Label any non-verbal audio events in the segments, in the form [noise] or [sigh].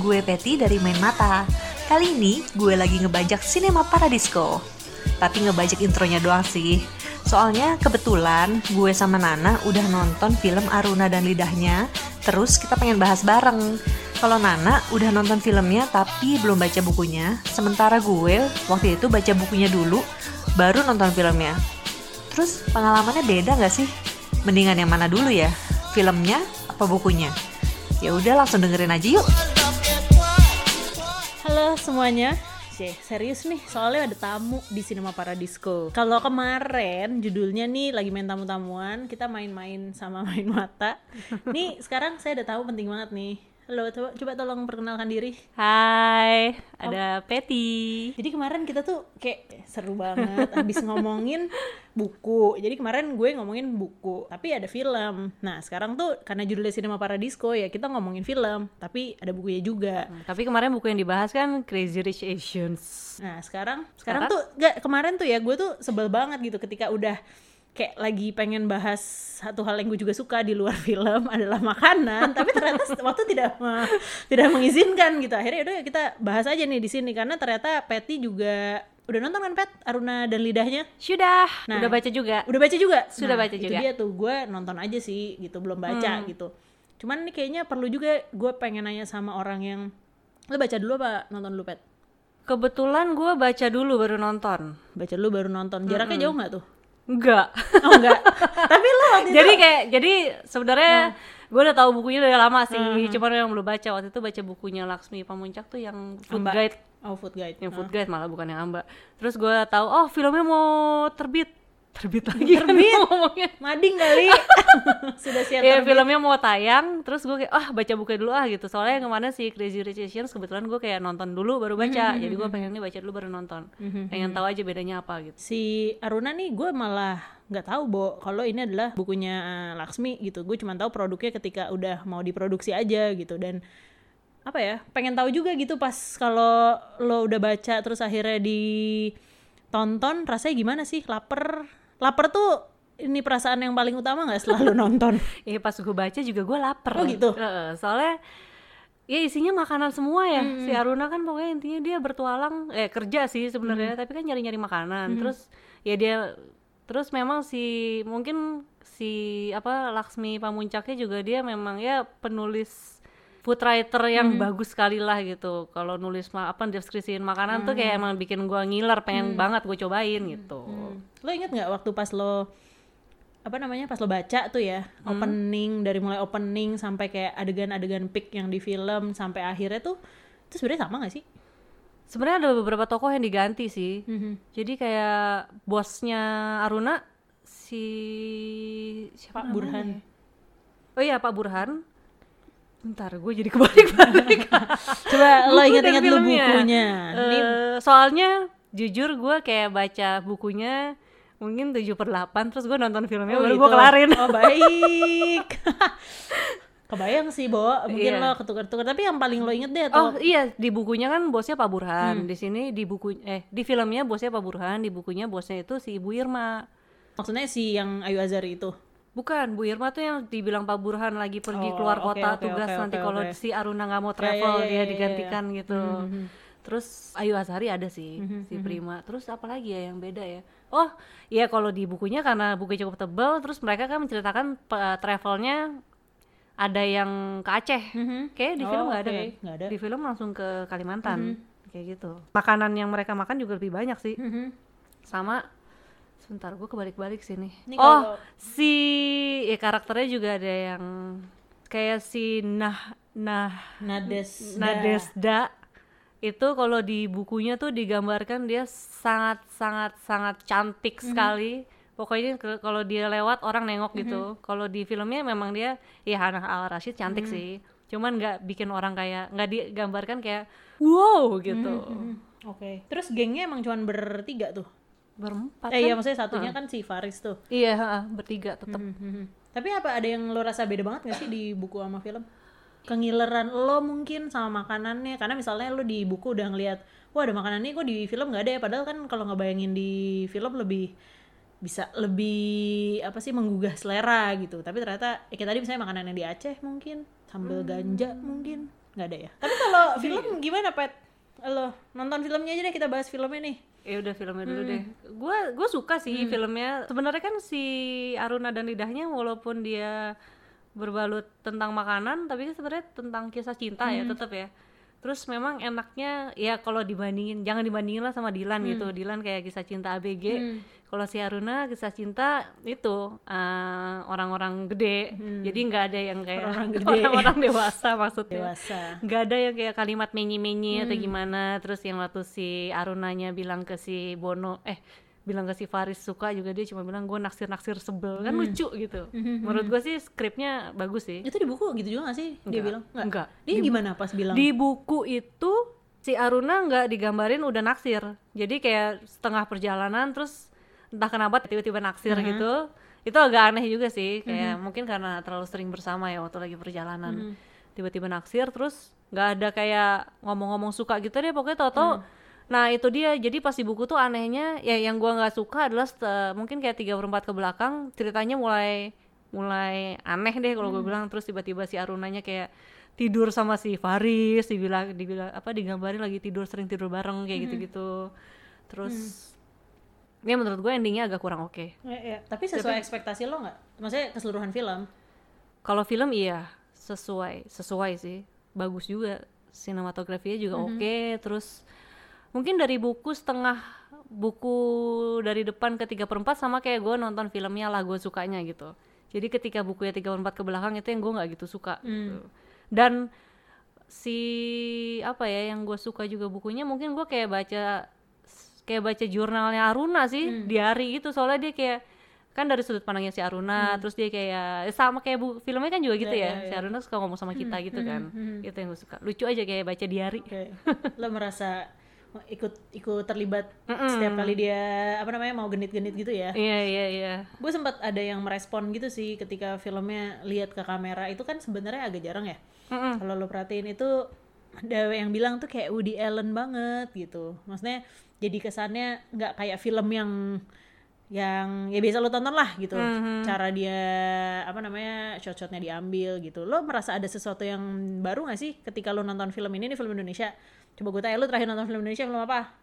gue Peti dari Main Mata. Kali ini gue lagi ngebajak Cinema Paradisco. Tapi ngebajak intronya doang sih. Soalnya kebetulan gue sama Nana udah nonton film Aruna dan Lidahnya, terus kita pengen bahas bareng. Kalau Nana udah nonton filmnya tapi belum baca bukunya, sementara gue waktu itu baca bukunya dulu, baru nonton filmnya. Terus pengalamannya beda nggak sih? Mendingan yang mana dulu ya? Filmnya apa bukunya? Ya udah langsung dengerin aja yuk. Halo semuanya. Cih, serius nih, soalnya ada tamu di Cinema Paradisco. Kalau kemarin judulnya nih lagi main tamu-tamuan, kita main-main sama [laughs] main mata. Nih sekarang saya ada tahu penting banget nih. Halo, coba, coba tolong perkenalkan diri. Hai, ada Peti. Jadi kemarin kita tuh kayak seru banget habis [laughs] ngomongin buku. Jadi kemarin gue ngomongin buku, tapi ada film. Nah, sekarang tuh karena judulnya Cinema Paradisco ya kita ngomongin film, tapi ada bukunya juga. Tapi kemarin buku yang dibahas kan Crazy Rich Asians. Nah, sekarang sekarang, tuh gak kemarin tuh ya gue tuh sebel banget gitu ketika udah kayak lagi pengen bahas satu hal yang gue juga suka di luar [laughs] film adalah makanan, tapi ternyata [laughs] waktu tidak me- tidak mengizinkan gitu. Akhirnya udah kita bahas aja nih di sini. Karena ternyata Patty juga udah nonton kan Pet Aruna dan lidahnya? Sudah, Nah. udah baca juga. udah baca juga? Sudah Nah, baca itu juga. dia tuh. Gue nonton aja sih gitu. Belum baca gitu. Cuman ini kayaknya perlu juga gue pengen nanya sama orang yang lo baca dulu apa nonton dulu pet Kebetulan gue baca dulu baru nonton. baca dulu baru nonton. Jaraknya jauh nggak tuh Enggak. oh enggak tapi lo waktu jadi itu kayak jadi sebenarnya gue udah tahu bukunya dari lama sih, Hmm. cuman yang belum baca waktu itu baca bukunya Laksmi Pamuncak tuh yang food Amba. guide, oh food guide yang food guide malah bukan yang Amba. Terus gue tahu oh filmnya mau terbit, terbit lagi kan Terbit? ngomongnya. mading kali [laughs] sudah siap terbit. filmnya mau tayang, terus gue kayak ah baca buku dulu ah gitu. Soalnya yang ke mana si Crazy Rich Asians kebetulan gue kayak nonton dulu baru baca, Hmm, jadi gue pengen nih baca dulu baru nonton. Pengen tahu aja bedanya apa gitu. si Aruna nih gue malah nggak tahu bo kalau ini adalah bukunya eh, Laksmi gitu gue cuma tahu produknya ketika udah mau diproduksi aja gitu dan apa ya pengen tahu juga gitu pas kalau lo udah baca terus akhirnya ditonton rasanya gimana sih lapar lapar tuh ini perasaan yang paling utama nggak selalu nonton [laughs] Iya pas gue baca juga gue lapar. Oh, gitu? Soalnya ya isinya makanan semua ya. Si Aruna kan pokoknya intinya dia bertualang eh kerja sih sebenarnya, tapi kan nyari-nyari makanan. Terus ya dia terus memang si mungkin si apa Laksmi Pamuncaknya juga dia memang ya penulis food writer yang bagus sekali lah gitu. Kalau nulis ma apa deskripsiin makanan tuh kayak emang bikin gua ngiler, pengen banget gue cobain gitu. lo inget nggak waktu pas lo apa namanya pas lo baca tuh ya opening dari mulai opening sampai kayak adegan-adegan pick yang di film sampai akhirnya tuh itu sebenarnya sama gak sih? Sebenarnya ada beberapa tokoh yang diganti sih. Jadi kayak bosnya Aruna si siapa Pak namanya Burhan. ya? Oh iya Pak Burhan. Bentar, gue jadi kebalik-balik. [laughs] Coba lo Buku inget-inget dan lu filmnya. bukunya. Ini Eh, soalnya jujur gue kayak baca bukunya mungkin 7 per 8 terus gue nonton filmnya oh baru gitu. gue kelarin. Oh baik. [laughs] Kebayang sih, Bo. Mungkin Iya. lo ketukar-tukar. Tapi yang paling lo inget deh Oh atau iya di bukunya kan bosnya Pak Hmm. Burhan. Di sini di buku eh di filmnya bosnya Pak Burhan, di bukunya bosnya itu si Ibu Irma. maksudnya si yang Ayu Azari itu? Bukan, Bu Irma tuh yang dibilang Pak Burhan lagi pergi Oh, keluar kota oke, tugas oke, nanti kalau oke. si Aruna nggak mau Ya, ya, travel ya, dia ya, digantikan gitu. Mhm. Terus Ayu Azhari ada sih Mhm, si Prima. Terus apa lagi ya yang beda ya? Oh, iya kalau di bukunya karena bukunya cukup tebal, terus mereka kan menceritakan pe- travelnya ada yang ke Aceh. Mhm. Kayak di film Oh, nggak ada oke, kan? nggak ada. Di film langsung ke Kalimantan. Kayak gitu. Makanan yang mereka makan juga lebih banyak sih. Mhm. Sama sebentar gue kebalik-balik sih nih. Ini oh, kalau- si ya karakternya juga ada yang kayak si Nah Nah Nades. Nadesda itu kalau di bukunya tuh digambarkan dia sangat sangat sangat cantik sekali. Pokoknya kalau dia lewat orang nengok gitu. Kalau di filmnya memang dia ya Hana Al Rashid cantik sih. Cuman nggak bikin orang kayak nggak digambarkan kayak wow gitu. Mhm. Oke. Terus gengnya emang cuman bertiga tuh. Berempat. Eh iya kan? maksudnya satunya kan si Faris tuh. Iya, bertiga tetap. Mhm. Tapi apa ada yang lo rasa beda banget gak sih di buku sama film? Kengileran lo mungkin sama makanannya karena misalnya lo di buku udah ngeliat wah ada makanan ini kok di film nggak ada ya padahal kan kalau ngebayangin di film lebih bisa lebih apa sih menggugah selera gitu tapi ternyata ya kayak tadi misalnya makanan yang di Aceh mungkin sambal ganja mungkin nggak nggak ada ya tapi kalau film gimana pet lo nonton filmnya aja deh kita bahas filmnya nih ya udah filmnya dulu deh. Gue gue suka sih filmnya. Sebenarnya kan si Aruna dan lidahnya walaupun dia berbalut tentang makanan tapi kan sebenarnya tentang kisah cinta ya tetap ya terus memang enaknya ya kalau dibandingin jangan dibandingin lah sama Dilan gitu. Dilan kayak kisah cinta ABG kalau si Aruna kisah cinta itu eh, orang-orang gede. Jadi nggak ada yang kayak Orang-orang gede. orang-orang dewasa maksudnya. Dewasa. Nggak ada yang kayak kalimat menyi-menyi atau gimana. Terus yang waktu si Arunanya bilang ke si Bono eh bilang ke si Faris suka juga dia cuma bilang gue naksir-naksir sebel. Kan lucu gitu. Menurut gue sih skripnya bagus sih. Itu di buku gitu juga gak sih? Dia Enggak. bilang? Nggak. Enggak. dia gimana pas bilang? di buku itu si Aruna nggak digambarin udah naksir. Jadi kayak setengah perjalanan terus entah kenapa tiba-tiba naksir gitu. Itu agak aneh juga sih. Kayak mungkin karena terlalu sering bersama ya waktu lagi perjalanan. Tiba-tiba naksir terus nggak ada kayak ngomong-ngomong suka gitu deh. Pokoknya tau-tau nah itu dia. Jadi pas di buku tuh anehnya ya yang gua nggak suka adalah mungkin kayak tiga perempat ke belakang ceritanya mulai mulai aneh deh kalau gue bilang. Terus tiba-tiba si Arunanya kayak tidur sama si Faris dibilang dibilang apa digambarin lagi tidur sering tidur bareng kayak gitu-gitu. Terus ya menurut gue endingnya agak kurang oke. Ya, ya. tapi sesuai ekspektasi lo nggak? Maksudnya keseluruhan film? Kalau film iya. Sesuai sesuai sih. Bagus juga. Sinematografinya juga oke. Terus mungkin dari buku setengah buku dari depan ke tiga perempat sama kayak gue nonton filmnya lah gue sukanya gitu. Jadi ketika bukunya tiga perempat ke belakang itu yang gue nggak gitu suka gitu. dan si apa ya yang gue suka juga bukunya mungkin gue kayak baca kayak baca jurnalnya Aruna sih diari gitu soalnya dia kayak kan dari sudut pandangnya si Aruna terus dia kayak eh, sama kayak bu filmnya kan juga gitu ya, si Aruna suka ngomong sama kita gitu kan. itu yang gue suka. Lucu aja kayak baca diari. Oke. lo merasa ikut ikut terlibat setiap kali dia apa namanya mau genit-genit gitu ya. Iya iya iya. Gue sempat ada yang merespon gitu sih ketika filmnya lihat ke kamera. Itu kan sebenarnya agak jarang ya. Mm-mm. kalau lo perhatiin itu ada yang bilang tuh kayak Woody Allen banget gitu. Maksudnya jadi kesannya nggak kayak film yang yang ya biasa lo tonton lah gitu. Cara dia apa namanya shot-shotnya diambil gitu. Lo merasa ada sesuatu yang baru gak sih ketika lo nonton film ini nih film Indonesia coba gue tanya lo terakhir nonton film Indonesia film apa?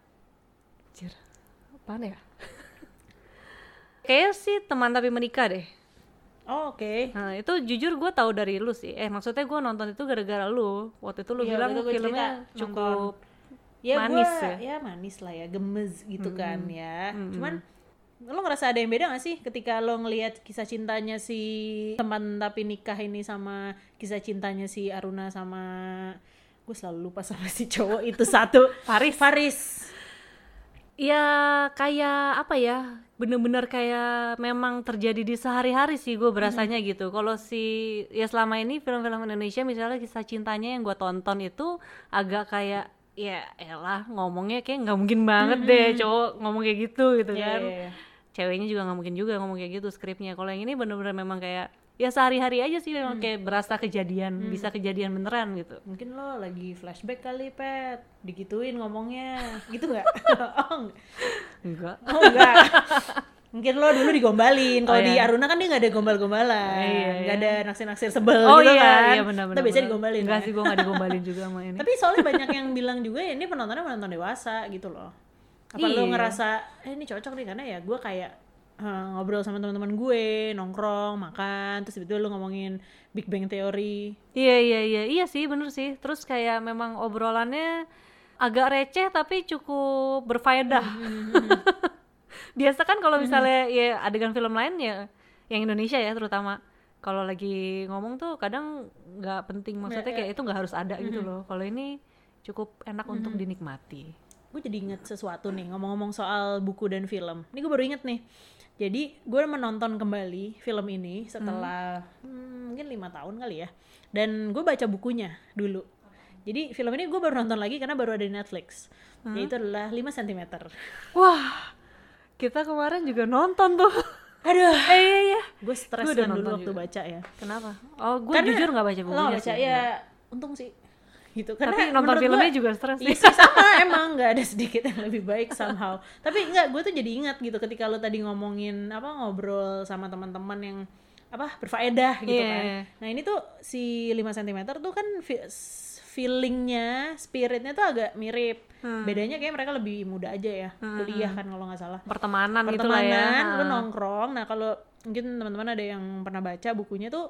Anjir, apaan ya? [laughs] Kayaknya sih teman tapi menikah deh. Oh, oke. Nah itu jujur gue tahu dari lu sih. Eh maksudnya gue nonton itu gara-gara lu. Waktu itu lu Iya, bilang filmnya cerita, cukup ya manis gua, ya. ya manis lah ya gemes gitu kan ya. Cuman lo ngerasa ada yang beda gak sih ketika lo ngelihat kisah cintanya si teman tapi nikah ini sama kisah cintanya si Aruna sama gue selalu lupa sama si cowok itu satu [laughs] Faris. Faris Ya kayak apa ya? Bener-bener kayak memang terjadi di sehari-hari sih gue berasanya gitu. Kalau si ya selama ini film-film Indonesia misalnya kisah cintanya yang gue tonton itu agak kayak ya elah ngomongnya kayak nggak mungkin banget deh cowok ngomong kayak gitu gitu Iya, kan. iya, iya. Ceweknya juga nggak mungkin juga ngomong kayak gitu skripnya. Kalau yang ini bener-bener memang kayak ya sehari-hari aja sih memang kayak berasa kejadian, bisa kejadian beneran gitu. mungkin lo lagi flashback kali pet digituin ngomongnya gitu nggak [laughs] oh, enggak. Enggak. Oh enggak. Mungkin lo dulu digombalin. Kalau Oh, di iya. Aruna kan dia nggak ada gombal-gombalan, Iya, nggak iya. ada naksir-naksir sebel Oh gitu iya, kan. iya benar-benar. Kita biasanya digombalin. Enggak ya. sih, gue nggak digombalin juga sama [laughs] ini. Tapi soalnya banyak yang bilang juga ya ini penontonnya penonton dewasa gitu loh. Apa lo Iya. ngerasa eh ini cocok nih karena ya gue kayak eh, ngobrol sama teman-teman gue, nongkrong, makan, terus tiba-tiba lo ngomongin Big Bang Theory. Iya iya iya iya sih bener sih. Terus kayak memang obrolannya agak receh tapi cukup berfaedah. [laughs] Biasa kan kalau misalnya ya adegan film lain ya yang Indonesia ya terutama kalau lagi ngomong tuh kadang nggak penting maksudnya kayak itu nggak harus ada gitu loh. Kalau ini cukup enak untuk dinikmati. gue jadi inget sesuatu nih ngomong-ngomong soal buku dan film ini gue baru inget nih jadi gue menonton kembali film ini setelah hmm, mungkin lima tahun kali ya dan gue baca bukunya dulu jadi film ini gue baru nonton lagi karena baru ada di Netflix yaitu adalah 5 cm Wah, kita kemarin juga nonton tuh. aduh [laughs] eh iya iya. gue stres kan dulu waktu juga. baca ya Kenapa? Oh, gue jujur nggak baca lo bukunya nggak baca sih. ya untung sih gitu karena Tapi nonton filmnya gua- juga stres Iya sih. sama emang nggak ada sedikit yang lebih baik somehow. Tapi enggak, gue tuh jadi ingat gitu ketika lo tadi ngomongin apa ngobrol sama teman-teman yang apa berfaedah gitu Iya. kan. Nah ini tuh si 5 cm tuh kan feelingnya spiritnya tuh agak mirip Hmm. bedanya kayak mereka lebih muda aja ya kuliah kan kalau nggak salah pertemanan gitu lah ya pertemanan lu Ah. nongkrong nah kalau mungkin teman-teman ada yang pernah baca bukunya tuh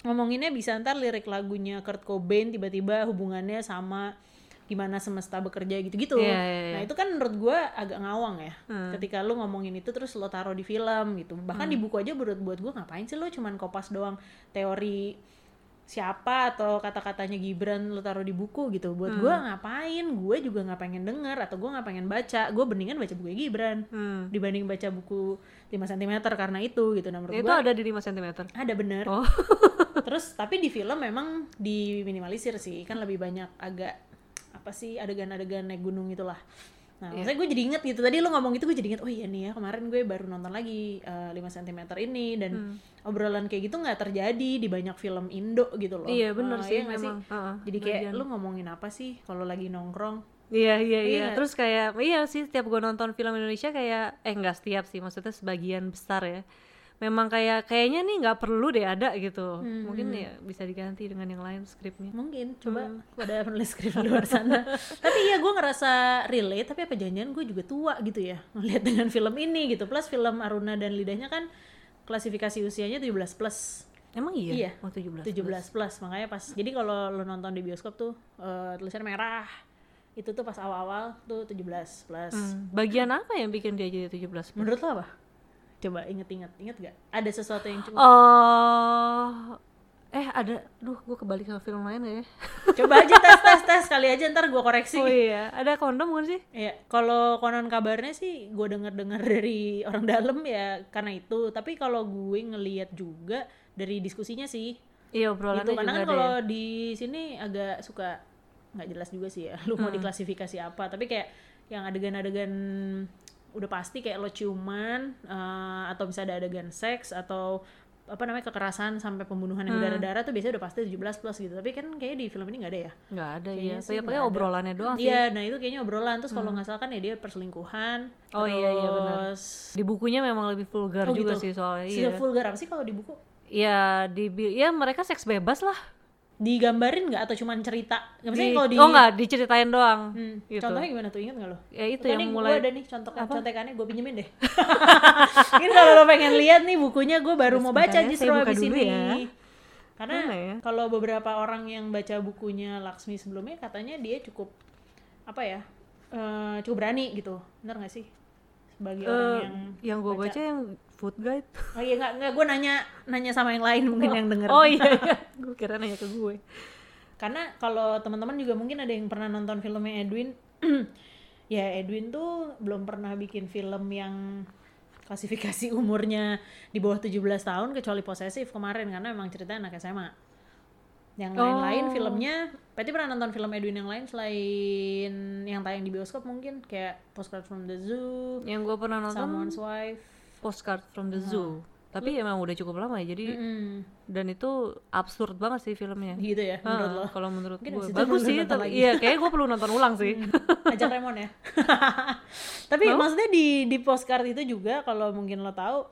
ngomonginnya bisa ntar lirik lagunya Kurt Cobain tiba-tiba hubungannya sama gimana semesta bekerja gitu-gitu. Iya, iya, iya. nah itu kan menurut gua agak ngawang ya. Hmm. ketika lu ngomongin itu terus lo taruh di film gitu. Bahkan di buku aja buat buat gua ngapain sih lo cuman kopas doang teori siapa atau kata-katanya Gibran lo taruh di buku gitu. Buat Hmm. gua ngapain? Gue juga nggak pengen denger atau gue nggak pengen baca. Gue mendingan baca buku Gibran Hmm. dibanding baca buku 5 cm karena itu gitu. Nah menurut itu gua ada di 5 cm ada bener. Oh [laughs] terus tapi di film memang diminimalisir sih kan lebih banyak agak apa sih adegan-adegan naik gunung itulah nah Iya. maksudnya gue jadi inget gitu tadi lo ngomong itu gue jadi inget oh iya nih ya kemarin gue baru nonton lagi eh, 5 cm ini dan Hmm. obrolan kayak gitu nggak terjadi di banyak film Indo gitu loh iya bener Eh, sih iya nggak memang Heeh, jadi kayak bagian. lu ngomongin apa sih kalau lagi nongkrong Iya iya iya. Iya. Terus kayak iya sih setiap gue nonton film Indonesia kayak eh enggak setiap sih maksudnya sebagian besar ya. Memang kayak kayaknya nih nggak perlu deh ada gitu. Hmm. Mungkin ya bisa diganti dengan yang lain skripnya. mungkin coba Hmm. pada penulis skrip di luar sana [laughs] tapi iya gue ngerasa relate tapi apa janjian gue juga tua gitu ya ngeliat dengan film ini gitu plus film Aruna dan Lidahnya kan klasifikasi usianya 17 plus Emang iya? Iya. Oh 17. 17 plus makanya pas jadi kalau lo nonton di bioskop tuh eh, tulisannya merah itu tuh pas awal-awal tuh 17 plus Hmm. Bagian apa yang bikin dia jadi 17? menurut lo apa coba inget-inget inget gak ada sesuatu yang cukup Oh eh ada duh gue kebalik sama film lain ya? [laughs] coba aja tes tes tes kali aja ntar gue koreksi Oh iya, ada kondom bukan sih? Iya, kalau konon kabarnya sih gue denger-dengar dari orang dalam ya karena itu. Tapi kalau gue ngeliat juga dari diskusinya sih, Iya gitu. obrolannya Karena juga kan kalau ya. di sini agak suka nggak jelas juga sih ya. Lu mau diklasifikasi apa? Tapi kayak yang adegan-adegan udah pasti kayak lo ciuman eh, atau bisa ada adegan seks atau apa namanya kekerasan sampai pembunuhan yang berdarah-darah tuh biasanya udah pasti 17 plus gitu. Tapi kan kayaknya di film ini nggak ada ya. Nggak ada ya. sih pokoknya ada. obrolannya doang sih. Iya, nah itu kayaknya obrolan terus kalau nggak salah kan ya dia perselingkuhan. Oh iya, iya, benar. terus Di bukunya memang lebih vulgar Oh, juga gitu. sih soalnya. Iya. vulgar apa sih kalau di buku? Ya di ya mereka seks bebas lah. Digambarin nggak atau cuman cerita? Nggak kalau di Oh enggak, diceritain doang. Hmm, gitu. Contohnya gimana tuh inget nggak lo? Ya itu Tuh, yang nih, mulai Gue ada nih contoh contekannya gue pinjemin deh. [laughs] Ini kalau lo pengen lihat nih bukunya gue baru mau baca Sebentar ya, justru abis ini. ya. Karena ya? kalau beberapa orang yang baca bukunya Laksmi sebelumnya katanya dia cukup apa ya? eh, cukup berani gitu. Bener gak sih? Sebagai orang Eh, yang yang gue baca yang food guide. [laughs] Oh iya nggak nggak gue nanya nanya sama yang lain mungkin yang denger. Oh iya, iya. [laughs] gue kira nanya ke gue. Karena kalau teman-teman juga mungkin ada yang pernah nonton filmnya Edwin. [clears throat] ya Edwin tuh belum pernah bikin film yang klasifikasi umurnya di bawah 17 tahun kecuali posesif kemarin karena memang ceritanya anak SMA. Yang lain-lain Oh. filmnya, Patty pernah nonton film Edwin yang lain selain yang tayang di bioskop mungkin kayak Postcard from the Zoo, Yang gue pernah nonton Someone's Wife. Postcard from the Zoo. Tapi emang udah cukup lama ya, jadi Mm, dan itu absurd banget sih filmnya. gitu ya menurut lo. Kalau menurut Mungkin gue bagus sih, tapi iya kayaknya gue perlu nonton ulang sih. ajak Remon ya. [laughs] Tapi maksudnya di di postcard itu juga kalau mungkin lo tahu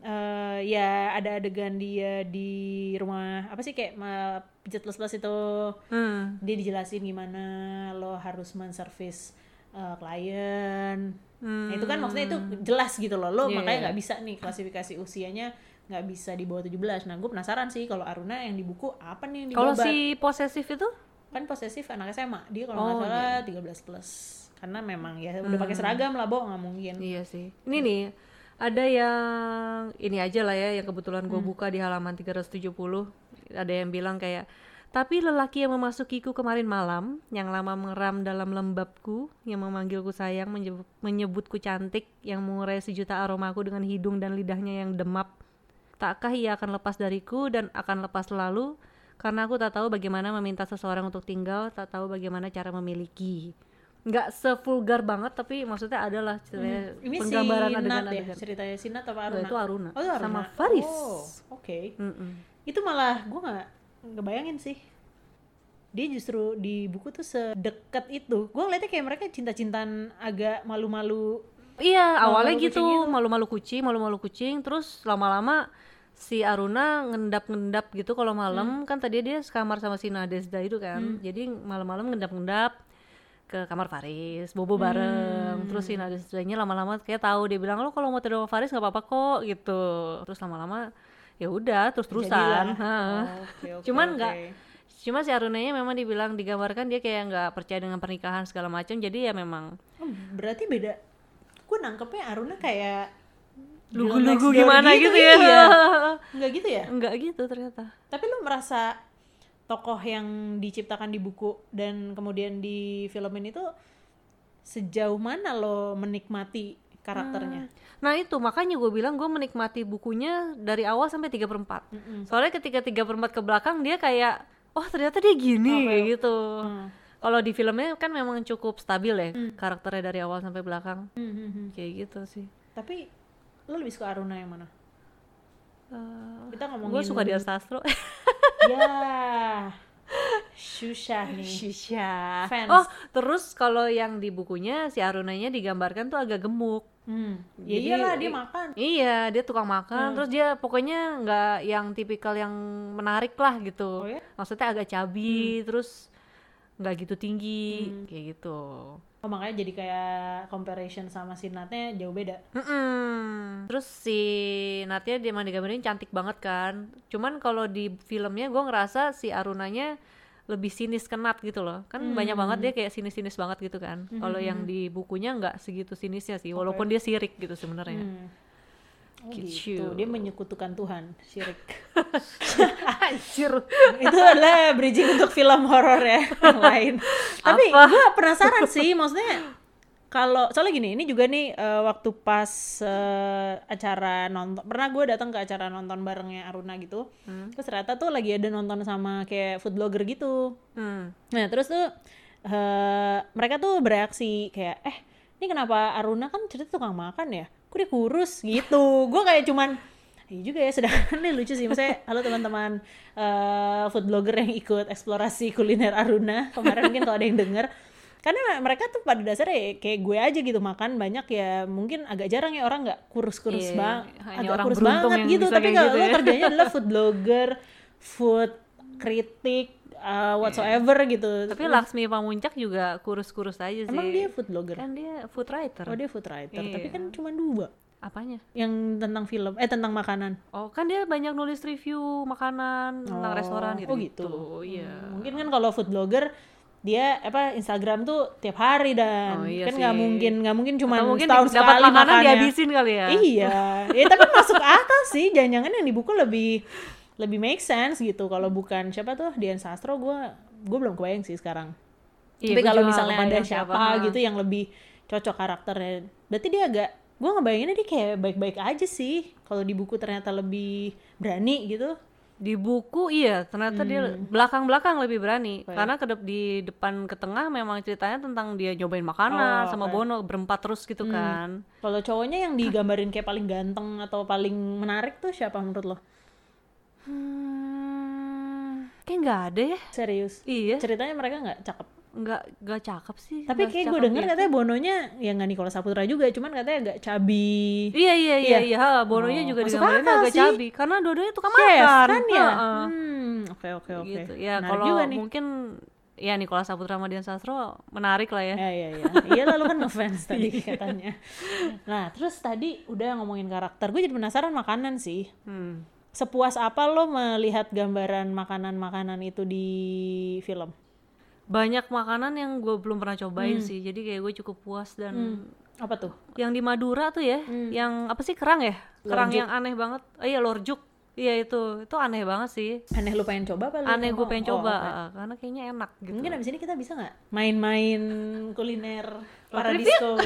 eh ya ada adegan dia di rumah apa sih kayak pijat plus plus itu Hmm. dia dijelasin gimana lo harus menservis eh, klien. Nah, itu kan maksudnya itu jelas gitu loh. Lo Hmm. Iya, makanya iya. nggak bisa nih klasifikasi usianya nggak bisa di bawah 17. Nah, gue penasaran sih kalau Aruna yang di buku apa nih yang Kalau si posesif itu kan posesif anak SMA dia kalau nggak Oh, salah 13 plus karena memang ya udah pakai seragam lah bo nggak mungkin Iya sih. Ini nih ada yang ini aja lah ya yang kebetulan Hmm. gue buka di halaman 370 ada yang bilang kayak tapi lelaki yang memasukiku kemarin malam yang lama mengeram dalam lembabku yang memanggilku sayang menyebut, menyebutku cantik yang mengurai sejuta aromaku dengan hidung dan lidahnya yang demap takkah ia akan lepas dariku dan akan lepas selalu karena aku tak tahu bagaimana meminta seseorang untuk tinggal tak tahu bagaimana cara memiliki nggak sevulgar banget tapi maksudnya adalah ceritanya Hmm. ini si penggambaran Nat ya ceritanya si Nat apa Nah, Aruna itu Aruna. oh, itu Aruna. Sama Faris. oh, oke Mm-mm. itu malah gue nggak nggak bayangin sih. Dia justru di buku tuh sedekat itu. Gue ngeliatnya kayak mereka cinta-cintaan agak malu-malu Iya, awalnya Malu-malu gitu, kucing gitu. malu-malu kucing, malu-malu kucing, terus lama-lama si Aruna ngendap-ngendap gitu kalau malam. Kan tadi dia sekamar sama si Nadezda itu kan. Jadi malam-malam ngendap-ngendap ke kamar Faris bobo bareng. Terus si Nadezdanya lama-lama kayak tahu dia bilang lo kalau mau tidur sama Faris nggak apa-apa kok gitu. Terus lama-lama ya udah terus terusan. Oh, oke, oke, cuman nggak cuma si Arunanya memang dibilang digambarkan dia kayak nggak percaya dengan pernikahan segala macam jadi ya memang Oh, berarti beda. Gue nangkepnya Aruna kayak lugu-lugu gimana gitu, ya? iya. [laughs] nggak gitu ya? Nggak gitu ternyata. Tapi lu merasa tokoh yang diciptakan di buku dan kemudian di filmin itu sejauh mana lo menikmati karakternya Nah itu makanya gue bilang gue menikmati bukunya dari awal sampai 3 per 4 Mm-mm. Soalnya ketika 3 per 4 ke belakang dia kayak Oh ternyata dia gini kayak gitu. Hmm. Kalau di filmnya kan memang cukup stabil ya Karakternya dari awal sampai belakang. Hmm, hmm, hmm. Kayak gitu sih. Tapi lo lebih suka Aruna yang mana? Kita ngomongin Gue suka dia sastro. [laughs] Ya. Susah nih. Shisha Fans. Oh terus kalau yang di bukunya si Arunanya digambarkan tuh agak gemuk hmm. ya Jadi- iyalah dia makan. Iya dia tukang makan. Terus dia pokoknya nggak yang tipikal yang menarik lah gitu. Oh ya? Maksudnya agak cabi Terus nggak gitu tinggi Kayak gitu. Oh makanya jadi kayak comparison sama si Natnya jauh beda. Mm-mm. Terus si Natya dia emang digambarin cantik banget kan. Cuman kalau di filmnya gue ngerasa si Arunanya lebih sinis ke Nat gitu loh kan banyak banget dia kayak sinis-sinis banget gitu kan kalau yang di bukunya nggak segitu sinisnya sih walaupun dia sirik gitu sebenarnya Hmm. Oh Gitu. gitu. Dia menyekutukan Tuhan, syirik. [laughs] anjir itu adalah bridging untuk film horor ya yang lain. [laughs] Tapi gue penasaran sih, maksudnya kalau soalnya gini, ini juga nih eh, waktu pas eh, acara nonton, pernah gue datang ke acara nonton barengnya Aruna gitu, terus ternyata tuh lagi ada nonton sama kayak food blogger gitu. Hmm. Nah terus tuh eh, mereka tuh bereaksi kayak eh ini kenapa Aruna kan cerita tukang makan ya? Kok dia kurus gitu? Gue kayak cuman Iya juga ya, sedangkan ini lucu sih. Maksudnya, halo teman-teman eh, food blogger yang ikut eksplorasi kuliner Aruna kemarin mungkin kalau ada yang denger. Karena mereka tuh pada dasarnya ya kayak gue aja gitu makan banyak ya mungkin agak jarang ya orang nggak kurus-kurus Iya, bang, hanya agak orang kurus banget yang gitu. Tapi kalau gitu lo ya. kerjanya adalah [laughs] food blogger, food kritik, uh, whatsoever gitu. tapi Laksmi Pamuncak juga kurus-kurus aja sih Emang dia food blogger? kan dia food writer Oh dia food writer, tapi Iya. kan cuma dua apanya yang tentang film, eh tentang makanan. oh kan dia banyak nulis review makanan tentang Oh, restoran gitu oh gitu. iya Hmm, Mungkin kan kalau food blogger dia apa Instagram tuh tiap hari dan Oh, iya kan nggak mungkin nggak mungkin cuma mungkin setahun dapat sekali makanan makannya. dihabisin kali ya Iya, [laughs] ya tapi masuk akal sih. Jangan-jangan yang di buku lebih lebih make sense gitu. Kalau bukan siapa tuh Dian Sastro, gue gue belum kebayang sih sekarang. Iya, tapi kalau misalnya ada siapa, siapa. gitu yang lebih cocok karakternya, berarti dia agak gue ngebayanginnya dia kayak baik-baik aja sih. Kalau di buku ternyata lebih berani gitu. Di buku iya ternyata dia belakang-belakang lebih berani Hmm. Ya? karena ke dep- di depan ke tengah memang ceritanya tentang dia nyobain makanan Oh, sama. Bono berempat terus gitu Hmm. kan Kalau cowoknya yang digambarin kayak paling ganteng atau paling menarik tuh siapa menurut lo? hmm, kayak nggak ada ya Serius? iya Ceritanya mereka nggak cakep. Nggak nggak cakep sih Tapi kayak gue denger ya. katanya Bononya ya nggak Nicola Saputra juga, cuman katanya agak cabi. iya iya iya Iya. iya ha, Bononya Oh, juga digambarin agak sih. cabi karena dua-duanya tukang Chef makan kan ya? Heeh. Hmm, oke oke oke. gitu ya kalau juga nih. mungkin ya Nicola Saputra sama Dian Sastro menarik lah ya Ya ya ya. Iya lalu kan ngefans tadi katanya. Nah, terus tadi udah ngomongin karakter. Gue jadi penasaran makanan sih. hmm. Sepuas apa lo melihat gambaran makanan-makanan itu di film? Banyak makanan yang gue belum pernah cobain sih jadi kayak gue cukup puas dan Hmm. Apa tuh? yang di Madura tuh ya yang apa sih kerang ya kerang Lorjuk. yang aneh banget oh, iya lorjuk iya itu itu aneh banget sih Aneh lu pengen coba apa lu? aneh gue pengen oh, coba uh, karena kayaknya enak gitu Mungkin abis ini kita bisa nggak main-main kuliner Paradiso? [laughs]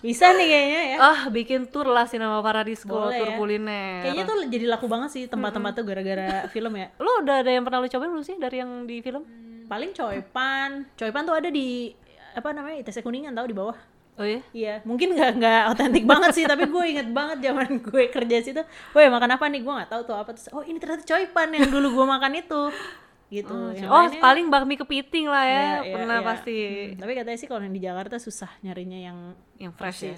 bisa nih kayaknya ya. ah bikin tour lah Sinema Paradiso Boleh tour ya. kuliner Kayaknya tuh jadi laku banget sih tempat-tempat tuh gara-gara film ya. lo udah ada yang pernah lo cobain belum sih dari yang di film Paling coipan, coipan tuh ada di apa namanya ITC Kuningan tahu di bawah. oh ya Iya, mungkin nggak nggak otentik banget sih, tapi gue inget banget zaman [laughs] gue kerja situ. Woi makan apa nih? Gue nggak tahu tuh apa terus. Oh ini ternyata coipan yang dulu gue makan itu. Gitu. Yang oh lainnya- paling bakmi kepiting lah ya Iya, iya, pernah iya. pasti Hmm, tapi katanya sih kalau yang di Jakarta susah nyarinya yang yang fresh ya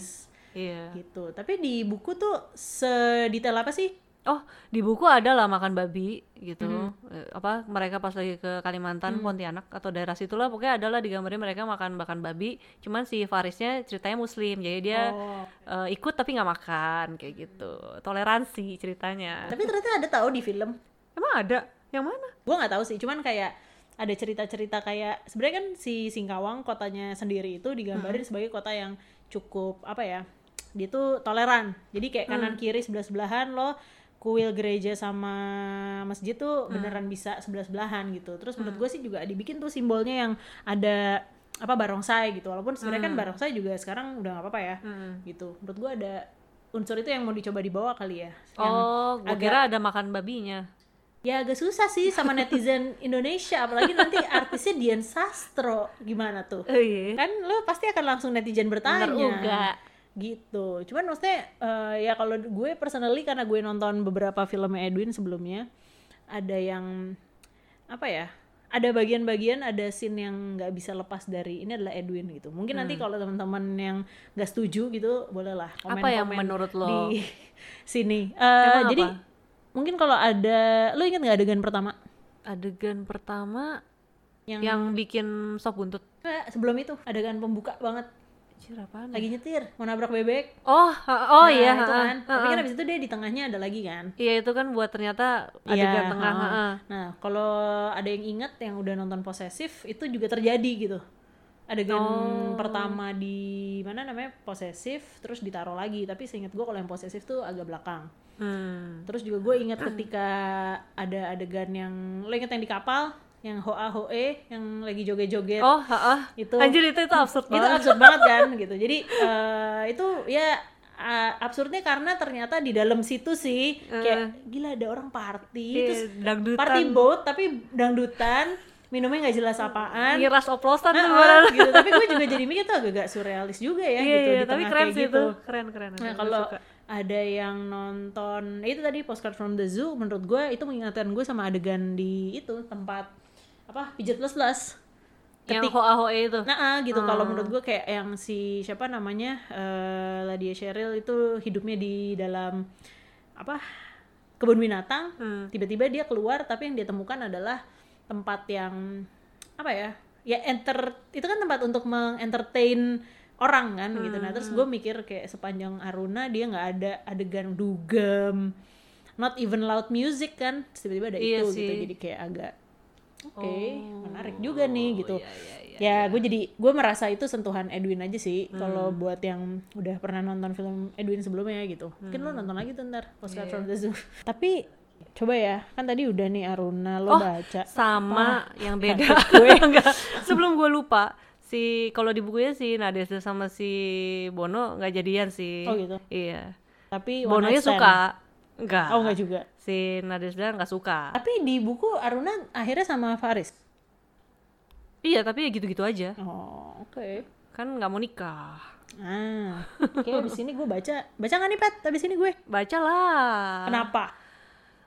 iya gitu. Tapi di buku tuh sedetail apa sih Oh, di buku ada lah makan babi gitu. Eh, apa mereka pas lagi ke Kalimantan, Pontianak atau daerah situlah pokoknya ada lah digambarin mereka makan makan babi. Cuman si Farisnya ceritanya muslim. Jadi dia Oh. eh, ikut tapi nggak makan kayak gitu. Toleransi ceritanya. Tapi ternyata ada tahu di film. Emang ada? Yang mana? Gue nggak tahu sih, cuman kayak ada cerita-cerita kayak sebenarnya kan si Singkawang kotanya sendiri itu digambarin sebagai kota yang cukup apa ya? Dia tuh toleran. Jadi kayak kanan kiri sebelah sebelahan lo kuil gereja sama masjid tuh beneran bisa sebelah sebelahan gitu. Terus menurut gue sih juga dibikin tuh simbolnya yang ada apa barongsai gitu. Walaupun sebenarnya kan barongsai juga sekarang udah nggak apa-apa ya gitu. Menurut gue ada unsur itu yang mau dicoba dibawa kali ya. Yang Oh, agak- kira ada makan babinya. Ya agak susah sih sama netizen [laughs] Indonesia, apalagi nanti artisnya Dian Sastro gimana tuh? Oh iya. Kan lo pasti akan langsung netizen bertanya. Bener juga. Gitu. Cuman maksudnya eh, ya kalau gue personally karena gue nonton beberapa film Edwin sebelumnya, ada yang apa ya? Ada bagian-bagian, ada scene yang nggak bisa lepas dari ini adalah Edwin gitu. Mungkin nanti kalau teman-teman yang nggak setuju gitu, bolehlah Hmm. Apa yang menurut lo? di [laughs] sini. Eh, Emang jadi apa? mungkin kalau ada, lo ingat nggak adegan pertama? Adegan pertama Yang, yang bikin sop buntut. Sebelum itu adegan pembuka banget. Anjir apaan ya? Lagi nyetir, mau nabrak bebek. Oh, oh Nah, iya. itu kan. ha- Tapi ha. kan abis itu dia di tengahnya ada lagi kan. Iya itu kan buat ternyata Iya, adegan tengah. ha. ha-ha. Nah, kalau ada yang ingat yang udah nonton posesif itu juga terjadi gitu. Adegan Oh. pertama di mana namanya posesif terus ditaruh lagi, tapi seingat gue kalau yang posesif tuh agak belakang. Hmm. Terus juga gue ingat ketika ada adegan yang lo inget yang di kapal yang hoa hoe yang lagi joget-joget Oh, ha itu Anjir itu itu absurd itu banget. absurd banget kan [laughs] gitu jadi eh, itu ya eh, absurdnya karena ternyata di dalam situ sih kayak gila ada orang party Iya, terus dangdutan. party boat tapi dangdutan minumnya nggak jelas apaan Ngiras oplosan tuh Heeh, barang. gitu tapi gue juga [laughs] jadi mikir tuh agak-agak surrealis juga ya Iya, gitu iya, di tapi keren sih gitu itu. Keren, keren. Nah kalau ada yang nonton itu tadi postcard from the zoo menurut gue itu mengingatkan gue sama adegan di itu tempat apa pijat plus plus yang hoa hoa itu. Nah, ah, gitu Hmm. kalau menurut gue kayak yang si siapa namanya eh Ladia Cheryl itu hidupnya di dalam apa kebun binatang. Hmm. Tiba-tiba dia keluar tapi yang dia temukan adalah tempat yang apa ya? Ya enter itu kan tempat untuk mengentertain orang kan gitu. Nah, terus Hmm. gue mikir kayak sepanjang Aruna dia nggak ada adegan dugem, not even loud music kan. Tiba-tiba ada Iya itu sih. gitu. Jadi kayak agak oke, Oh, menarik juga nih gitu iya, iya, iya. ya gue jadi gue merasa itu sentuhan Edwin aja sih Hmm. kalau buat yang udah pernah nonton film Edwin sebelumnya gitu mungkin lo Hmm. nonton lagi tuh ntar Postcard Iya. from the Zoo [laughs] tapi coba ya kan tadi udah nih Aruna lo Oh, baca sama yang beda. [laughs] gue. [laughs] Enggak. Sebelum gue lupa, si kalau di bukunya si Nadesda sama si Bono nggak jadian sih. Oh, gitu? Iya. tapi night stand. suka. Enggak. oh enggak juga Si Nadesda nggak suka. tapi di buku Aruna akhirnya sama Faris Iya, tapi ya gitu-gitu aja. oh oke Kan nggak mau nikah. ah [laughs] oke abis ini gue baca baca nggak nih pet abis ini gue Bacalah. kenapa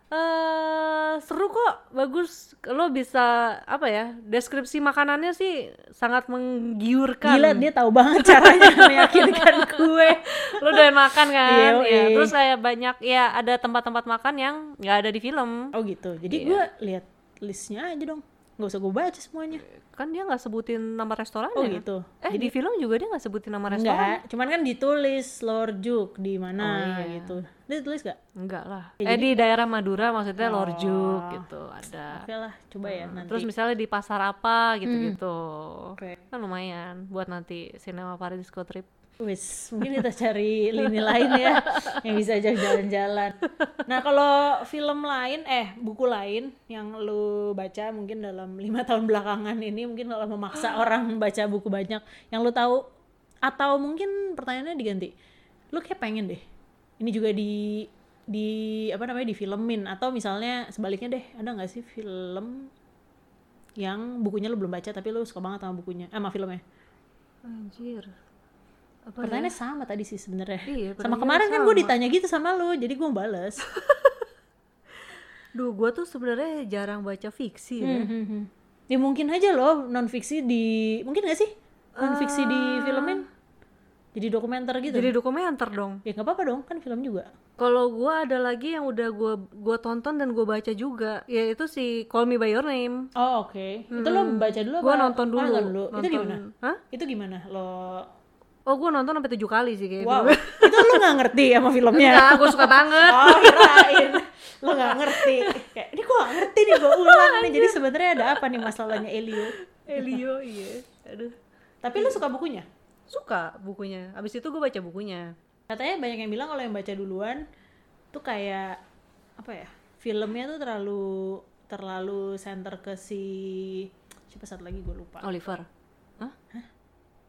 eh seru kok, bagus. Lo bisa apa ya? Deskripsi makanannya sih sangat menggiurkan. gila dia tahu banget caranya [laughs] meyakinkan gue Lo udah makan kan? Ya, terus kayak banyak ya ada tempat-tempat makan yang nggak ada di film. oh gitu jadi Iya. gue lihat listnya aja dong nggak usah gue baca semuanya Kan dia nggak sebutin nama restorannya. Oh gitu. Eh di film juga dia nggak sebutin nama restoran. Enggak, cuman kan ditulis Lord Juk di mana Oh, iya. gitu. Dia tulis gak? Enggak lah. Ya, eh di daerah Madura maksudnya Oh. Lorjuk gitu ada. Oke lah, coba ya nanti. Terus misalnya di pasar apa gitu-gitu. Oke. Kan lumayan buat nanti Cinema Paradisco trip. Wis, mungkin kita cari lini lain ya yang bisa ajak jalan-jalan. Nah kalau film lain, eh buku lain yang lu baca mungkin dalam lima tahun belakangan ini, mungkin kalau memaksa [gasps] orang baca buku banyak, yang lu tahu atau mungkin pertanyaannya diganti, lu kayak pengen deh, ini juga di di apa namanya di filmin atau misalnya sebaliknya deh, ada nggak sih film yang bukunya lu belum baca tapi lu suka banget sama bukunya, eh, sama filmnya? Anjir. Apa Pertanyaannya sama tadi sih sebenarnya. Iya, sama kemarin kan gue sama. ditanya gitu sama lu, jadi gue bales. [laughs] Duh, gua tuh sebenarnya jarang baca fiksi ya. Hmm. ya mungkin aja loh non fiksi di mungkin gak sih non fiksi di Ah. filmin? jadi dokumenter gitu jadi dokumenter dong ya nggak apa-apa dong kan film juga kalau gua ada lagi yang udah gua gua tonton dan gua baca juga yaitu si Call Me by Your Name oh oke itu lo baca dulu apa nonton dulu. nonton dulu itu Nonton. gimana Hah? itu gimana lo oh gua nonton sampai tujuh kali sih kayaknya wow itu lo nggak ngerti sama filmnya Enggak, gue suka banget. oh kirain lo nggak ngerti kayak ini gue nggak ngerti nih gue ulang nih jadi sebenarnya ada apa nih masalahnya Elio Elio, iya. Aduh. tapi lo suka bukunya Suka bukunya. Abis itu gue baca bukunya. katanya banyak yang bilang kalau yang baca duluan tuh kayak apa ya filmnya tuh terlalu terlalu center ke si siapa satu lagi gue lupa Oliver. Hah?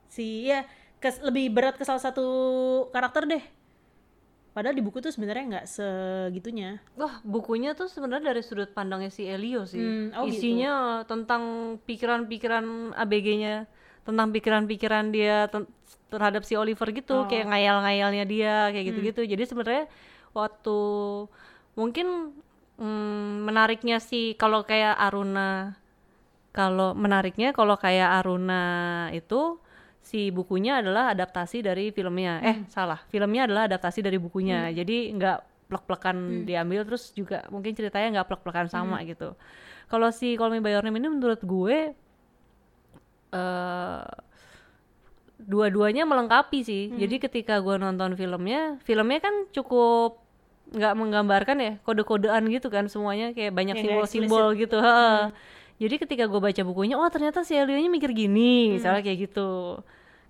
si ya kes, lebih berat ke salah satu karakter deh padahal di buku tuh sebenarnya nggak segitunya Wah, bukunya tuh sebenarnya dari sudut pandangnya si Elio sih. Hmm, oh gitu. Isinya tentang pikiran-pikiran ABG-nya, tentang pikiran-pikiran dia ten- terhadap si Oliver gitu, Oh. kayak ngayal-ngayalnya dia, kayak Hmm. gitu-gitu. Jadi sebenarnya waktu mungkin mm, menariknya sih kalau kayak Aruna kalau menariknya kalau kayak Aruna itu si bukunya adalah adaptasi dari filmnya. Eh, salah. Filmnya adalah adaptasi dari bukunya. Jadi nggak plek-plekan diambil terus juga mungkin ceritanya nggak plek-plekan sama gitu. Kalau si Call Me By Your Name ini menurut gue eh dua-duanya melengkapi sih. Jadi ketika gue nonton filmnya, filmnya kan cukup nggak menggambarkan ya kode-kodean gitu kan semuanya kayak banyak Ya, simbol-simbol gitu. heeh. Jadi ketika gue baca bukunya, oh ternyata si Elio-nya mikir gini, misalnya kayak gitu.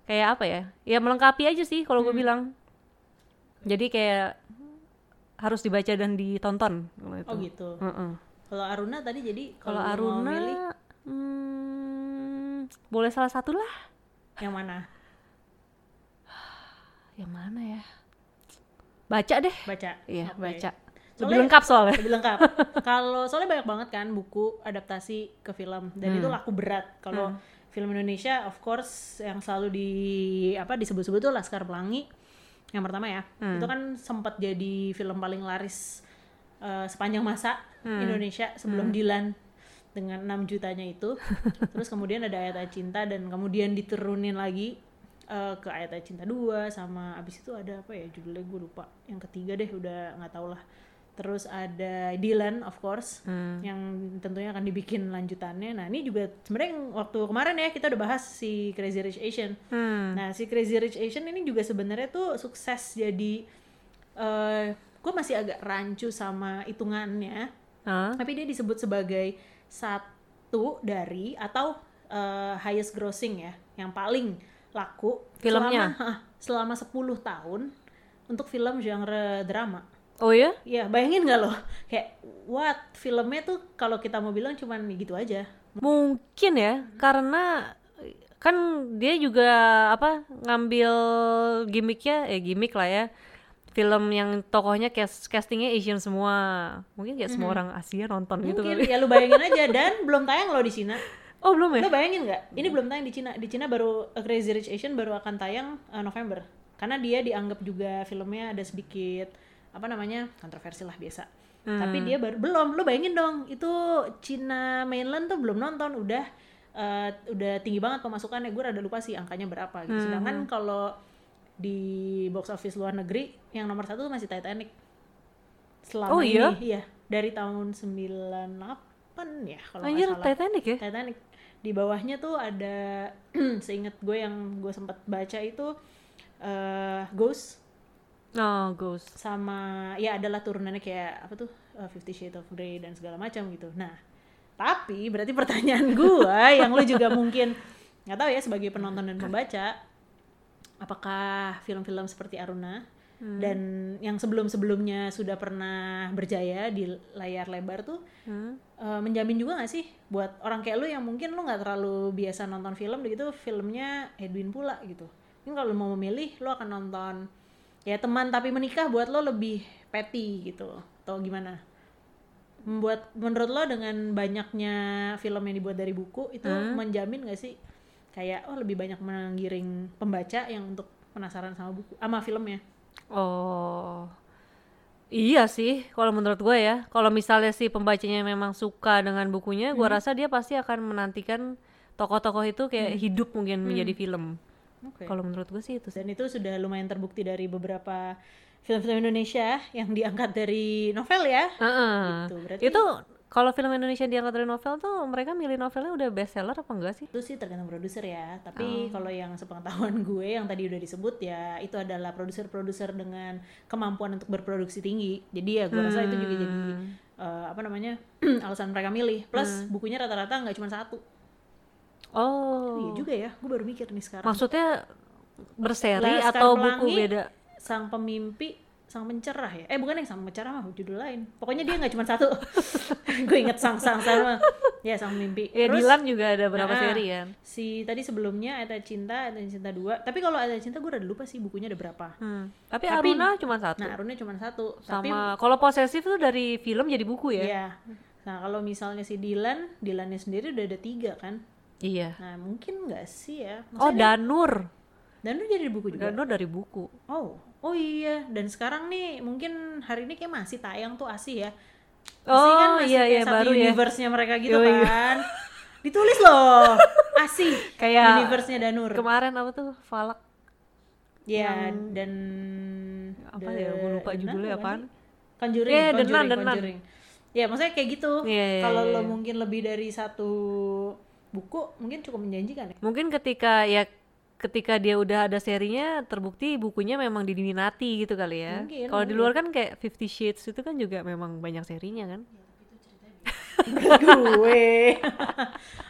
Kayak apa ya? Ya melengkapi aja sih kalau gue bilang. Jadi kayak harus dibaca dan ditonton. kalau itu. oh gitu Heeh. kalau Aruna tadi jadi Kalau lo mau milih Aruna, hmm, boleh salah satu lah. yang mana [sighs] Yang mana ya? Baca deh. baca Iya, Oke. baca. Lebih Soalnya- lengkap soalnya. lebih lengkap [laughs] kalau soalnya banyak banget kan buku adaptasi ke film dan Hmm. itu laku berat kalau film Indonesia of course yang selalu di apa disebut-sebut tuh Laskar Pelangi yang pertama ya. Hmm. itu kan sempat jadi film paling laris eh, sepanjang masa Indonesia sebelum Dilan dengan 6 jutanya itu. [laughs] Terus kemudian ada ayat-ayat cinta dan kemudian diturunin lagi eh, ke ayat-ayat cinta 2 sama abis itu ada apa ya judulnya gue lupa. Yang ketiga deh udah nggak tau lah terus ada Dylan of course Hmm. yang tentunya akan dibikin lanjutannya nah ini juga sebenarnya waktu kemarin ya kita udah bahas si Crazy Rich Asian Hmm. Nah, si Crazy Rich Asian ini juga sebenarnya tuh sukses jadi eh gue masih agak rancu sama hitungannya, Hah? tapi dia disebut sebagai satu dari atau eh, highest grossing ya, yang paling laku Filmnya? selama, selama 10 tahun untuk film genre drama. Oh ya? Iya, bayangin nggak loh? Kayak what filmnya tuh kalau kita mau bilang cuman gitu aja. Mungkin ya, karena kan dia juga apa ngambil gimmicknya, eh gimmick lah ya. Film yang tokohnya cast, castingnya Asian semua. Mungkin kayak semua orang Asia nonton gitu Mungkin kali. ya lu bayangin aja dan belum tayang loh di Cina. [laughs] Oh belum ya? Lo bayangin nggak? Ini belum tayang di Cina. Di Cina baru A Crazy Rich Asian baru akan tayang uh, November. Karena dia dianggap juga filmnya ada sedikit apa namanya kontroversi lah biasa. Tapi dia baru belum. Lo bayangin dong, itu Cina mainland tuh belum nonton, udah uh, udah tinggi banget pemasukannya. Gue rada lupa sih angkanya berapa gitu. Sedangkan kalau di box office luar negeri yang nomor satu tuh masih Titanic. Selama Oh, iya? ini, iya dari tahun 98 ya kalau Anjir, salah. Titanic ya? Titanic di bawahnya tuh ada [clears throat] seingat gue yang gue sempat baca itu eh Ghost Oh, Ghost. sama ya adalah turunannya kayak apa tuh eh, Fifty Shades of Grey dan segala macam gitu. Nah, tapi berarti pertanyaan [laughs] gue yang lu juga mungkin nggak tahu ya sebagai penonton dan pembaca, apakah film-film seperti Aruna dan yang sebelum-sebelumnya sudah pernah berjaya di layar lebar tuh Hmm. eh, menjamin juga gak sih buat orang kayak lu yang mungkin lu nggak terlalu biasa nonton film gitu filmnya Edwin pula gitu mungkin kalau lu mau memilih lu akan nonton ya teman tapi menikah buat lo lebih petty gitu atau gimana membuat menurut lo dengan banyaknya film yang dibuat dari buku itu menjamin gak sih kayak oh lebih banyak menggiring pembaca yang untuk penasaran sama buku sama filmnya Oh. Iya sih, kalau menurut gue ya. Kalau misalnya si pembacanya memang suka dengan bukunya, gue rasa dia pasti akan menantikan tokoh-tokoh itu kayak hidup mungkin menjadi film. Oke. Kalau menurut gue sih itu. Dan itu sudah lumayan terbukti dari beberapa film-film Indonesia yang diangkat dari novel ya. Heeh. Gitu, berarti- Itu kalau film Indonesia diangkat dari novel tuh mereka milih novelnya udah bestseller apa enggak sih? Itu sih tergantung produser ya. Oh. Tapi kalau yang sepengetahuan [laughs] gue yang tadi udah disebut ya itu adalah produser-produser dengan kemampuan untuk berproduksi tinggi. Jadi ya gue rasa itu juga jadi Hmm. eh, apa namanya [clears throat] alasan mereka milih. Plus bukunya rata-rata nggak cuma satu. Oh. Iya juga ya. Gue baru mikir nih sekarang. Maksudnya berseri Laskar atau buku Pelangi, beda? Sang pemimpi, sang pencerah ya. Eh bukan yang sang pencerah mah judul lain. Pokoknya dia nggak cuma satu. [laughs] gue inget sang sang sama. Ya sang pemimpi. Ya Terus, Dilan juga ada berapa Nah, seri kan? Si tadi sebelumnya Ayat Cinta, Ayat Cinta 2. Tapi kalau Ayat Cinta gue udah lupa sih bukunya ada berapa. Hmm. Tapi, Tapi- Aruna cuma satu. Nah, Arunnya cuma satu. Tapi Sama kalau posesif tuh dari film jadi buku ya? Iya. Nah, kalau misalnya si Dilan, Dilannya sendiri udah ada tiga kan. Iya. Nah, mungkin nggak sih ya. Oh Maksudnya Danur. dan lu jadi buku juga. Danur dari buku. Oh, oh iya. Dan sekarang nih mungkin hari ini kayak masih tayang tuh ASI ya. ASI Oh, kan masih iya, iya, baru ya. universe-nya mereka gitu Yoi. kan. [laughs] Ditulis loh. ASI Kayak universe-nya Danur. Kemarin apa tuh? Falak Ya, dan apa ya? Gue lupa judulnya apaan. sih? Conjuring, Iya, Denan, Conjuring. Conjuring. Ya, maksudnya kayak gitu. Iya, iya, Kalau iya, lo iya. mungkin lebih dari satu buku, mungkin cukup menjanjikan ya. Mungkin ketika ya ketika dia udah ada serinya terbukti bukunya memang diminati gitu kali ya. Kalau di luar kan kayak Fifty Shades itu kan juga memang banyak serinya kan. Menurut [laughs] gue.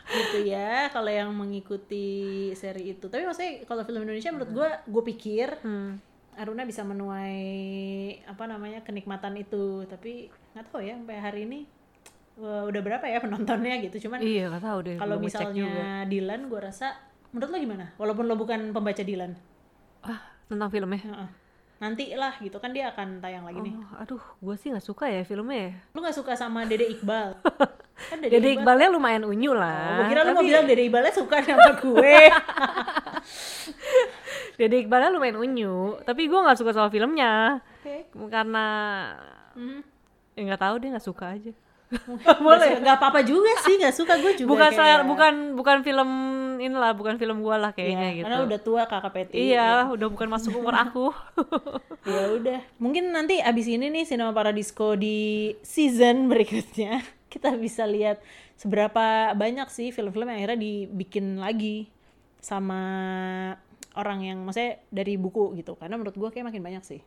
gitu ya, kalau yang mengikuti seri itu. Tapi maksudnya kalau film Indonesia menurut gue, gue pikir Hmm. Aruna bisa menuai apa namanya kenikmatan itu. Tapi nggak tahu ya sampai hari ini eh, udah berapa ya penontonnya gitu. Cuman Iya nggak tahu deh. kalau misalnya Dilan gue rasa menurut lo gimana walaupun lo bukan pembaca Dilan ah tentang filmnya. Heeh. nanti lah gitu kan dia akan tayang lagi nih Oh, aduh, gue sih nggak suka ya filmnya. ya. lo nggak suka sama Dede Iqbal [laughs] kan Dede, Jadi Iqbal Iqbalnya lumayan unyu oh, lah. gue kira lo mau tapi bilang Dede Iqbalnya suka sama gue [laughs] Dede Iqbalnya lumayan unyu, tapi gue nggak suka sama filmnya oke karena Mhm. ya nggak tahu dia nggak suka aja. [laughs] boleh nggak apa-apa juga sih nggak suka gue juga bukan saya, bukan bukan film inilah, bukan film gue lah kayaknya Iya, gitu. karena udah tua kakak Peti Iya, udah bukan masuk umur [laughs] aku. [laughs] ya udah mungkin nanti abis ini nih Cinema Paradisco di season berikutnya kita bisa lihat seberapa banyak sih film-film yang akhirnya dibikin lagi sama orang yang maksudnya dari buku gitu karena menurut gua kayak makin banyak sih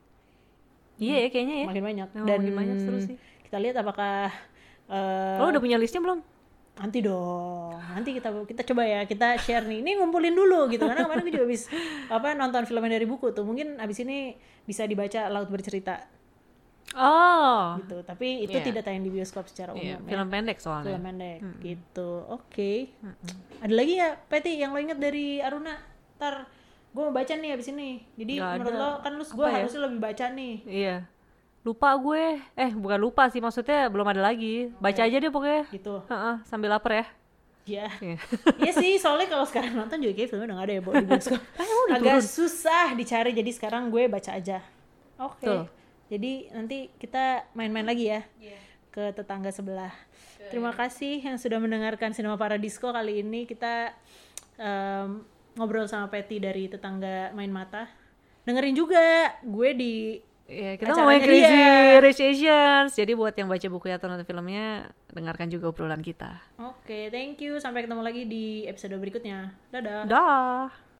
iya ya kayaknya ya. makin banyak Memang dan makin banyak seru sih. kita lihat apakah eh, Lo udah punya listnya belum? nanti dong. Nanti kita kita coba ya. Kita share nih. Ini ngumpulin dulu gitu. Karena kemarin gue juga habis apa nonton filmnya dari buku tuh. Mungkin abis ini bisa dibaca laut bercerita. Oh, gitu. Tapi itu Iya. tidak tayang di bioskop secara iya, umum ya. film pendek soalnya. film pendek. Gitu. Oke. Ada lagi ya Peti yang lo inget dari Aruna? Ntar gue mau baca nih abis ini. Jadi Nggak menurut ada. lo kan lu gue ya? harusnya lebih baca nih. Iya. Lupa gue. Eh, bukan lupa sih maksudnya belum ada lagi. Baca aja deh pokoknya. gitu Heeh, sambil lapar ya. ya Iya. [laughs] Iya sih, soalnya kalau sekarang nonton juga kayak filmnya udah gak ada ya Bo, di bioskop. [laughs] Agak turun? susah dicari, jadi sekarang gue baca aja. Oke. Betul. Jadi nanti kita main-main lagi ya ke tetangga sebelah. Terima kasih yang sudah mendengarkan Cinema Paradisco kali ini. Kita em, ngobrol sama Patty dari tetangga main mata. Dengerin juga gue di Iya, kita Acaranya ngomongin Crazy dia. Rich Asians. Jadi buat yang baca buku atau nonton filmnya, dengarkan juga obrolan kita. Oke, thank you. Sampai ketemu lagi di episode berikutnya. Dadah. Dah.